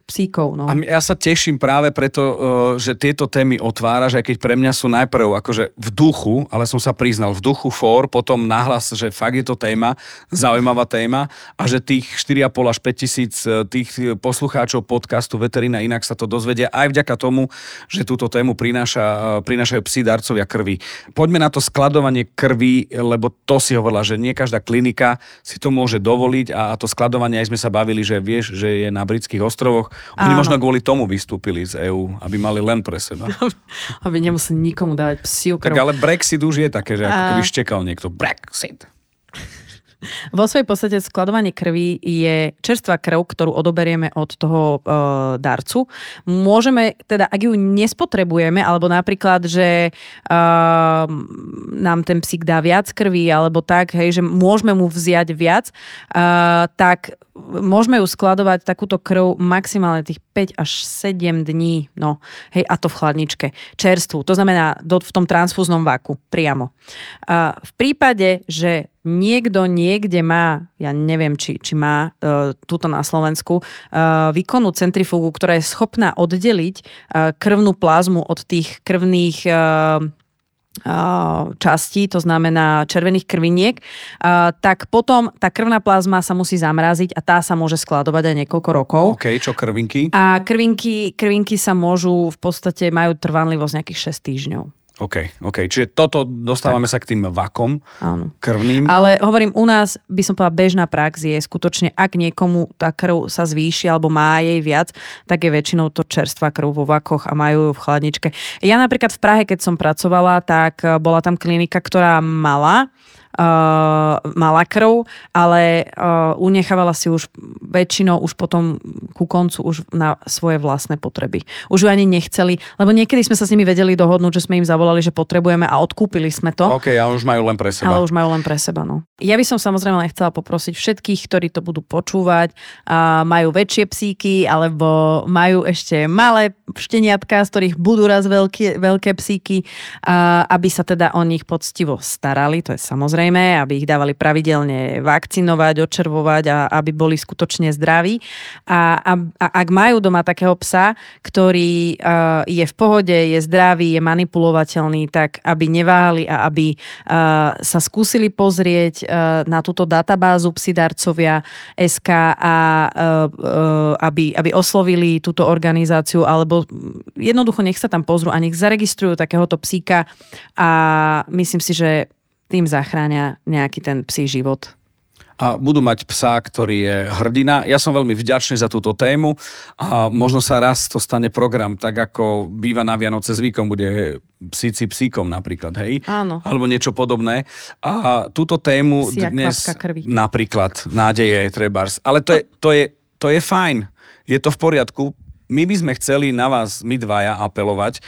psíkov. No. A ja sa teším práve preto, uh, že tieto témy otváraš, aj keď pre mňa sú najprv akože v duchu, ale som sa priznal, v duchu for, potom nahlas, že fakt je to téma, zaujímavá téma a že tých 4,5 až 5 tisíc uh, tých poslucháčov podcastu Veterina inak sa to dozvedia aj vďaka tomu, že túto tému prináša, uh, prinášajú psi darcovia krvi. Poďme na to skladovanie krvi, lebo to si hovorila, že nie každá klinika si to môže dovoliť a to skladovanie aj sme sa bavili, že vieš, že je na britských ostrovoch oni Áno. možno kvôli tomu vystúpili z EÚ, aby mali len pre seba. aby nemuseli nikomu dávať psiu krv. Tak ale Brexit už je také, že ako keby štekal niekto. Brexit. Vo svojej podstate skladovanie krvi je čerstvá krv, ktorú odoberieme od toho e, darcu. Môžeme, teda ak ju nespotrebujeme, alebo napríklad, že e, nám ten psík dá viac krvi, alebo tak, hej, že môžeme mu vziať viac, e, tak môžeme ju skladovať takúto krv maximálne tých 5 až 7 dní, no, hej, a to v chladničke, čerstvu, to znamená do, v tom transfúznom váku, priamo. A v prípade, že niekto niekde má, ja neviem, či, či má uh, túto na Slovensku, uh, výkonnú centrifugu, ktorá je schopná oddeliť uh, krvnú plazmu od tých krvných uh, častí, to znamená červených krviniek, tak potom tá krvná plazma sa musí zamraziť a tá sa môže skladovať aj niekoľko rokov. OK, čo krvinky? A krvinky, krvinky sa môžu, v podstate majú trvanlivosť nejakých 6 týždňov. OK, OK. Čiže toto dostávame tak. sa k tým vakom Áno. krvným. Ale hovorím, u nás by som povedala, bežná prax je skutočne, ak niekomu tá krv sa zvýši alebo má jej viac, tak je väčšinou to čerstvá krv vo vakoch a majú ju v chladničke. Ja napríklad v Prahe, keď som pracovala, tak bola tam klinika, ktorá mala uh, mala krv, ale uh, unechávala si už väčšinou už potom ku koncu už na svoje vlastné potreby. Už ju ani nechceli, lebo niekedy sme sa s nimi vedeli dohodnúť, že sme im zavolali, že potrebujeme a odkúpili sme to. OK, a už majú len pre seba. Ale už majú len pre seba, no. Ja by som samozrejme len chcela poprosiť všetkých, ktorí to budú počúvať, a majú väčšie psíky, alebo majú ešte malé šteniatka, z ktorých budú raz veľké, veľké psíky, a aby sa teda o nich poctivo starali, to je samozrejme samozrejme, aby ich dávali pravidelne vakcinovať, očervovať a aby boli skutočne zdraví. A, a, a ak majú doma takého psa, ktorý uh, je v pohode, je zdravý, je manipulovateľný, tak aby neváhali a aby uh, sa skúsili pozrieť uh, na túto databázu psidarcovia SK a uh, aby, aby oslovili túto organizáciu alebo jednoducho nech sa tam pozrú a nech zaregistrujú takéhoto psíka a myslím si, že tým zachránia nejaký ten psí život a budú mať psa, ktorý je hrdina. Ja som veľmi vďačný za túto tému a možno sa raz to stane program, tak ako býva na Vianoce zvykom, bude psíci psíkom napríklad, hej? Áno. Alebo niečo podobné. A túto tému Psia dnes krvi. napríklad nádeje trebárs. Ale to je, to, je, to je fajn. Je to v poriadku. My by sme chceli na vás, my dvaja, apelovať,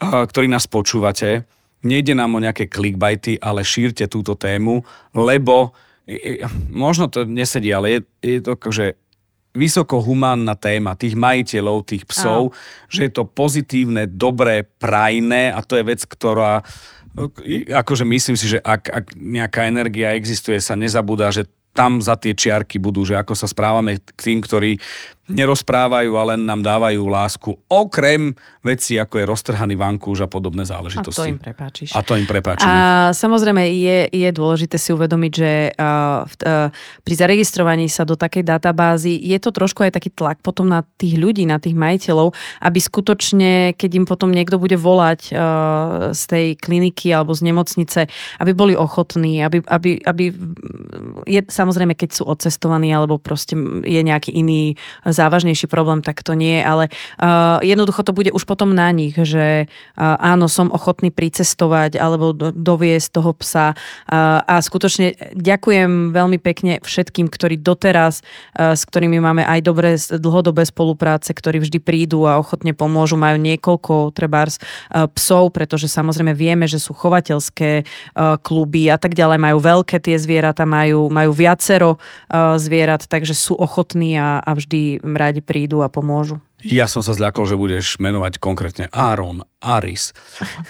ktorí nás počúvate, Nejde nám o nejaké clickbaity, ale šírte túto tému, lebo možno to nesedí, ale je, je to akože vysoko humánna téma tých majiteľov, tých psov, Áno. že je to pozitívne, dobré, prajné a to je vec, ktorá akože myslím si, že ak, ak nejaká energia existuje, sa nezabúda, že tam za tie čiarky budú, že ako sa správame k tým, ktorí nerozprávajú a len nám dávajú lásku, okrem veci, ako je roztrhaný vankúš a podobné záležitosti. A to im prepáčiš. A to im prepáčime. A samozrejme je, je dôležité si uvedomiť, že uh, uh, pri zaregistrovaní sa do takej databázy je to trošku aj taký tlak potom na tých ľudí, na tých majiteľov, aby skutočne, keď im potom niekto bude volať uh, z tej kliniky alebo z nemocnice, aby boli ochotní, aby, aby, aby je samozrejme, keď sú odcestovaní alebo proste je nejaký iný závažnejší problém, tak to nie, ale uh, jednoducho to bude už potom na nich, že uh, áno, som ochotný pricestovať alebo do, doviesť toho psa. Uh, a skutočne ďakujem veľmi pekne všetkým, ktorí doteraz, uh, s ktorými máme aj dobré dlhodobé spolupráce, ktorí vždy prídu a ochotne pomôžu, majú niekoľko trebárs uh, psov, pretože samozrejme vieme, že sú chovateľské uh, kluby a tak ďalej, majú veľké tie zvieratá, majú, majú viacero uh, zvierat, takže sú ochotní a, a vždy radi prídu a pomôžu. Ja som sa zľakol, že budeš menovať konkrétne Áron, Aris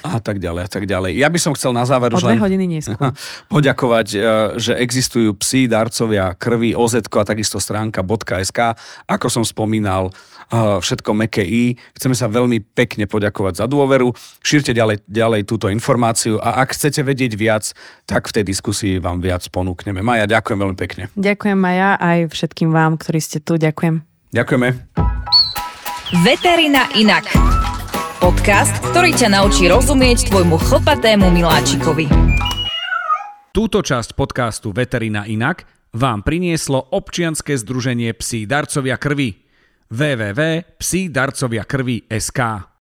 a tak ďalej a tak ďalej. Ja by som chcel na záver už len hodiny neskôr. poďakovať, e, že existujú psi darcovia krvi, OZ a takisto stránka .sk. Ako som spomínal, všetko meké I. Chceme sa veľmi pekne poďakovať za dôveru. Šírte ďalej, ďalej túto informáciu a ak chcete vedieť viac, tak v tej diskusii vám viac ponúkneme. Maja, ďakujem veľmi pekne. Ďakujem Maja aj všetkým vám, ktorí ste tu. Ďakujem. Ďakujeme. Veterina inak. Podcast, ktorý ťa naučí rozumieť tvojmu chlpatému miláčikovi. Túto časť podcastu Veterina Inak vám prinieslo občianske združenie Psí darcovia krvi www.psidarcoviakrvi.sk